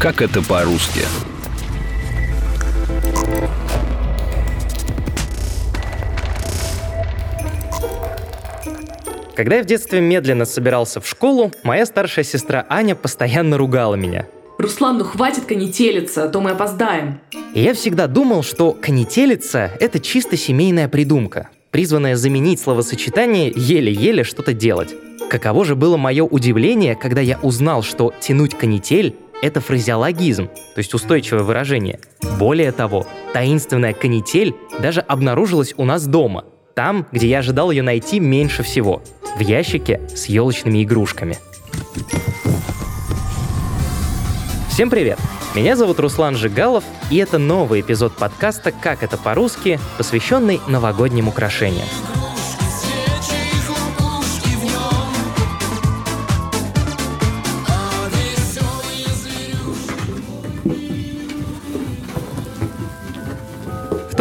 Как это по-русски? Когда я в детстве медленно собирался в школу, моя старшая сестра Аня постоянно ругала меня. Руслан, ну хватит конетелиться, а то мы опоздаем. И я всегда думал, что конетелица – это чисто семейная придумка, призванная заменить словосочетание «еле-еле что-то делать». Каково же было мое удивление, когда я узнал, что «тянуть канитель» — это фразеологизм, то есть устойчивое выражение. Более того, таинственная канитель даже обнаружилась у нас дома, там, где я ожидал ее найти меньше всего – в ящике с елочными игрушками. Всем привет! Меня зовут Руслан Жигалов, и это новый эпизод подкаста «Как это по-русски», посвященный новогодним украшениям.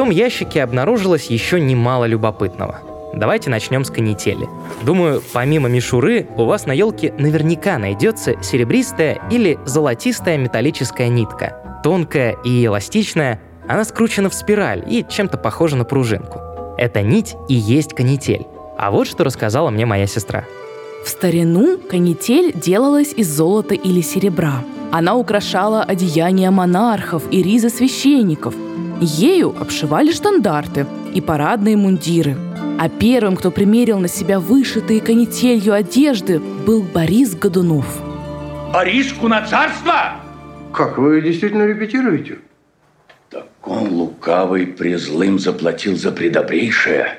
Том ящике обнаружилось еще немало любопытного – Давайте начнем с канители. Думаю, помимо мишуры, у вас на елке наверняка найдется серебристая или золотистая металлическая нитка. Тонкая и эластичная, она скручена в спираль и чем-то похожа на пружинку. Эта нить и есть канитель. А вот что рассказала мне моя сестра. В старину канитель делалась из золота или серебра. Она украшала одеяния монархов и ризы священников. Ею обшивали штандарты и парадные мундиры – а первым, кто примерил на себя вышитые канителью одежды, был Борис Годунов. Бориску на царство? Как, вы действительно репетируете? Так он лукавый призлым заплатил за предобрейшее.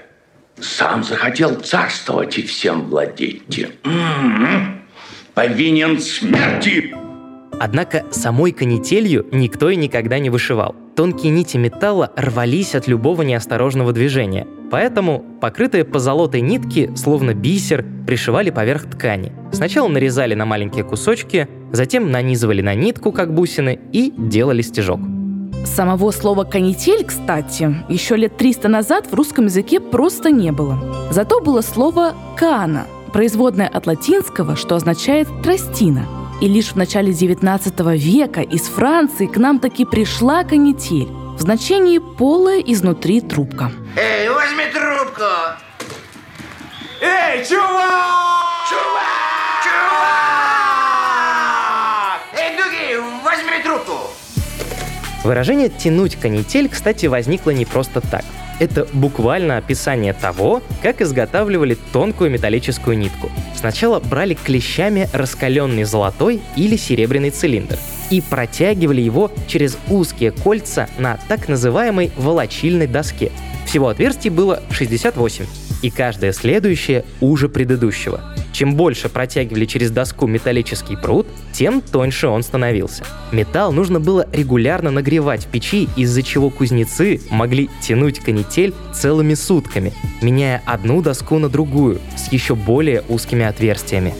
Сам захотел царствовать и всем владеть. М-м-м. Повинен смерти. Однако самой канителью никто и никогда не вышивал. Тонкие нити металла рвались от любого неосторожного движения. Поэтому покрытые позолотой нитки, словно бисер, пришивали поверх ткани. Сначала нарезали на маленькие кусочки, затем нанизывали на нитку, как бусины, и делали стежок. Самого слова «канитель», кстати, еще лет 300 назад в русском языке просто не было. Зато было слово «кана», производное от латинского, что означает «тростина». И лишь в начале 19 века из Франции к нам таки пришла канитель в значении полая изнутри трубка. Эй, возьми трубку! Эй, чувак! Чувак! Выражение «тянуть канитель», кстати, возникло не просто так. Это буквально описание того, как изготавливали тонкую металлическую нитку. Сначала брали клещами раскаленный золотой или серебряный цилиндр и протягивали его через узкие кольца на так называемой волочильной доске. Всего отверстий было 68, и каждое следующее уже предыдущего. Чем больше протягивали через доску металлический пруд, тем тоньше он становился. Металл нужно было регулярно нагревать в печи, из-за чего кузнецы могли тянуть канитель целыми сутками, меняя одну доску на другую с еще более узкими отверстиями.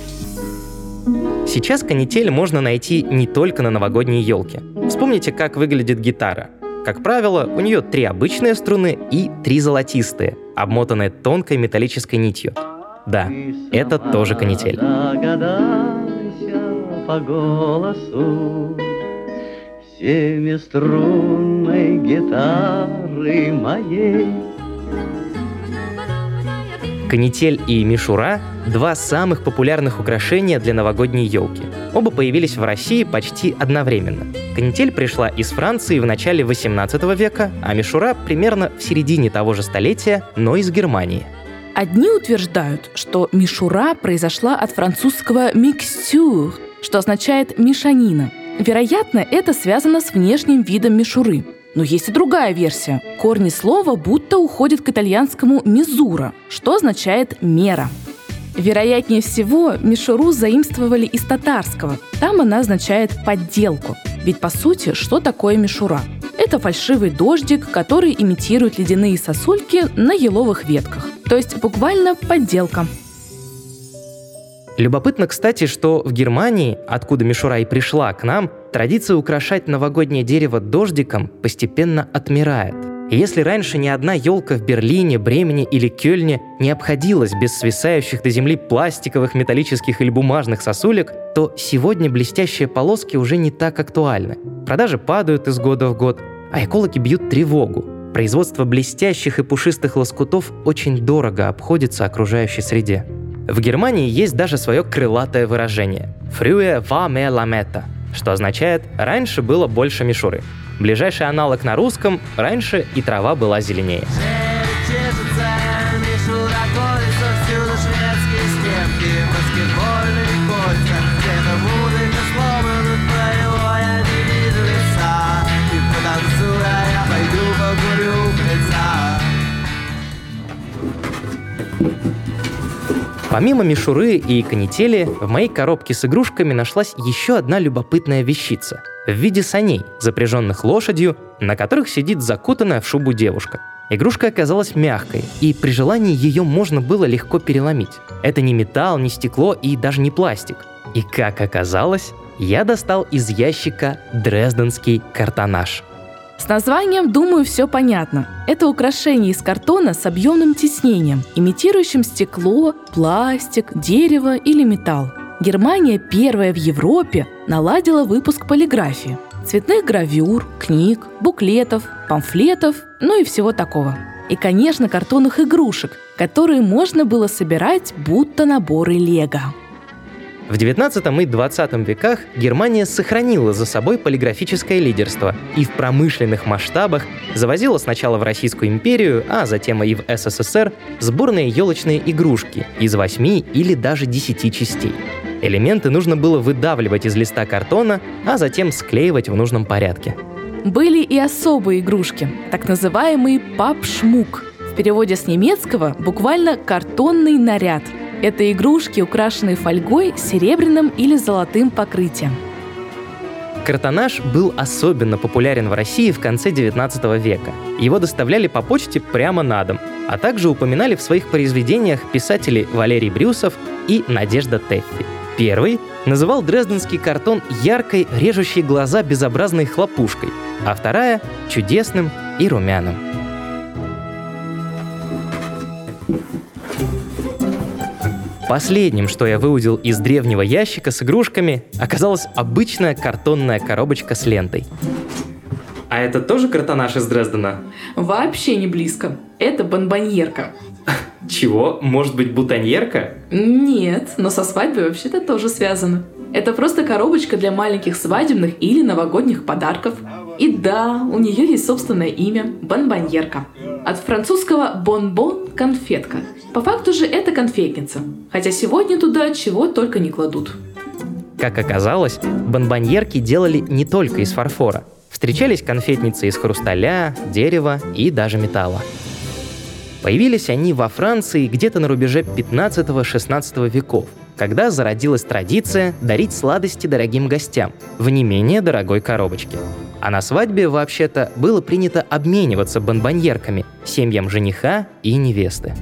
Сейчас канитель можно найти не только на новогодней елке. Вспомните, как выглядит гитара. Как правило, у нее три обычные струны и три золотистые, обмотанные тонкой металлической нитью. Да, это тоже канитель. По голосу семиструнной гитары моей. Канитель и мишура – два самых популярных украшения для новогодней елки. Оба появились в России почти одновременно. Канитель пришла из Франции в начале 18 века, а мишура примерно в середине того же столетия, но из Германии. Одни утверждают, что мишура произошла от французского «mixture», что означает «мешанина». Вероятно, это связано с внешним видом мишуры – но есть и другая версия. Корни слова будто уходят к итальянскому «мизура», что означает «мера». Вероятнее всего, мишуру заимствовали из татарского. Там она означает «подделку». Ведь, по сути, что такое мишура? Это фальшивый дождик, который имитирует ледяные сосульки на еловых ветках. То есть буквально подделка. Любопытно, кстати, что в Германии, откуда мишура и пришла к нам, традиция украшать новогоднее дерево дождиком постепенно отмирает. Если раньше ни одна елка в Берлине, Бремени или Кёльне не обходилась без свисающих до земли пластиковых, металлических или бумажных сосулек, то сегодня блестящие полоски уже не так актуальны. Продажи падают из года в год, а экологи бьют тревогу. Производство блестящих и пушистых лоскутов очень дорого обходится окружающей среде. В Германии есть даже свое крылатое выражение «früher war mehr Lametta», что означает «раньше было больше мишуры». Ближайший аналог на русском «раньше и трава была зеленее». Помимо мишуры и канители, в моей коробке с игрушками нашлась еще одна любопытная вещица в виде саней, запряженных лошадью, на которых сидит закутанная в шубу девушка. Игрушка оказалась мягкой, и при желании ее можно было легко переломить. Это не металл, не стекло и даже не пластик. И как оказалось, я достал из ящика дрезденский картонаж – с названием, думаю, все понятно. Это украшение из картона с объемным тиснением, имитирующим стекло, пластик, дерево или металл. Германия первая в Европе наладила выпуск полиграфии. Цветных гравюр, книг, буклетов, памфлетов, ну и всего такого. И, конечно, картонных игрушек, которые можно было собирать будто наборы лего. В 19 и 20 веках Германия сохранила за собой полиграфическое лидерство и в промышленных масштабах завозила сначала в Российскую империю, а затем и в СССР сборные елочные игрушки из 8 или даже 10 частей. Элементы нужно было выдавливать из листа картона, а затем склеивать в нужном порядке. Были и особые игрушки, так называемый пап-шмук. В переводе с немецкого буквально «картонный наряд», это игрушки, украшенные фольгой, серебряным или золотым покрытием. Картонаж был особенно популярен в России в конце 19 века. Его доставляли по почте прямо на дом, а также упоминали в своих произведениях писатели Валерий Брюсов и Надежда Теффи. Первый называл дрезденский картон яркой, режущей глаза безобразной хлопушкой, а вторая — чудесным и румяным. Последним, что я выудил из древнего ящика с игрушками, оказалась обычная картонная коробочка с лентой. А это тоже картонаж из Дрездена? Вообще не близко. Это бонбоньерка. Чего? Может быть, бутоньерка? Нет, но со свадьбой вообще-то тоже связано. Это просто коробочка для маленьких свадебных или новогодних подарков. И да, у нее есть собственное имя – бонбоньерка. От французского «бонбон» – конфетка. По факту же это конфетница. Хотя сегодня туда чего только не кладут. Как оказалось, бонбоньерки делали не только из фарфора. Встречались конфетницы из хрусталя, дерева и даже металла. Появились они во Франции где-то на рубеже 15-16 веков, когда зародилась традиция дарить сладости дорогим гостям в не менее дорогой коробочке. А на свадьбе, вообще-то, было принято обмениваться бонбоньерками семьям жениха и невесты.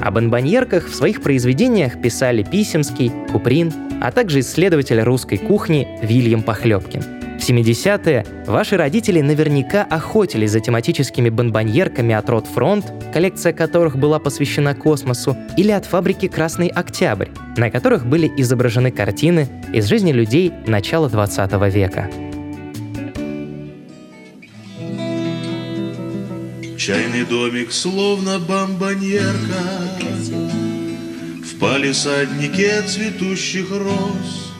О бонбоньерках в своих произведениях писали Писемский, Куприн, а также исследователь русской кухни Вильям Похлебкин. В 70-е ваши родители наверняка охотились за тематическими бонбоньерками от Рот Фронт, коллекция которых была посвящена космосу, или от фабрики «Красный Октябрь», на которых были изображены картины из жизни людей начала 20 века. Чайный домик, словно бомбоньерка В палисаднике цветущих роз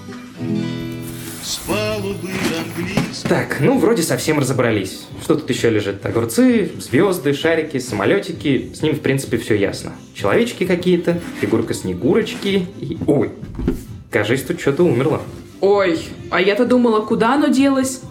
С палубы английской Так, ну вроде совсем разобрались. Что тут еще лежит? Огурцы, звезды, шарики, самолетики. С ним, в принципе, все ясно. Человечки какие-то, фигурка Снегурочки и... Ой, кажись, тут что-то умерло. Ой, а я-то думала, куда оно делось?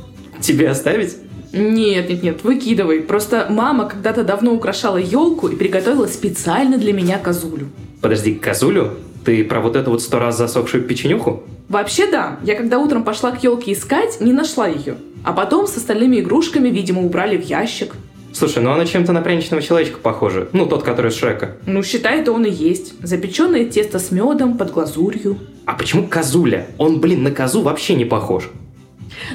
Тебе оставить? Нет, нет, нет, выкидывай. Просто мама когда-то давно украшала елку и приготовила специально для меня козулю. Подожди, козулю? Ты про вот эту вот сто раз засохшую печенюху? Вообще да, я когда утром пошла к елке искать, не нашла ее. А потом с остальными игрушками, видимо, убрали в ящик. Слушай, ну она чем-то на пряничного человечка похожа. Ну, тот, который из Шрека. Ну, считай, это он и есть. Запеченное тесто с медом под глазурью. А почему козуля? Он, блин, на козу вообще не похож.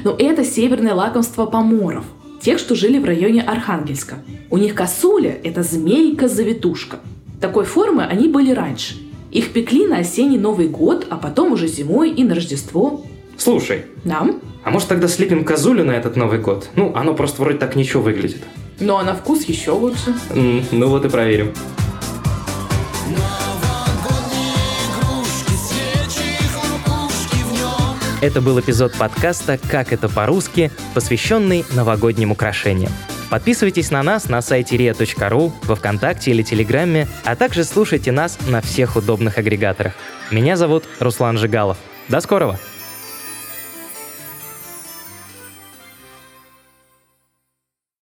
Но это северное лакомство поморов. тех, что жили в районе Архангельска. У них косуля – это змейка-завитушка. Такой формы они были раньше. Их пекли на осенний Новый год, а потом уже зимой и на Рождество. Слушай, Нам? а может тогда слепим козулю на этот Новый год? Ну, оно просто вроде так ничего выглядит. Ну а на вкус еще лучше. М, ну вот и проверим. Это был эпизод подкаста «Как это по-русски», посвященный новогодним украшениям. Подписывайтесь на нас на сайте ria.ru, во Вконтакте или Телеграме, а также слушайте нас на всех удобных агрегаторах. Меня зовут Руслан Жигалов. До скорого!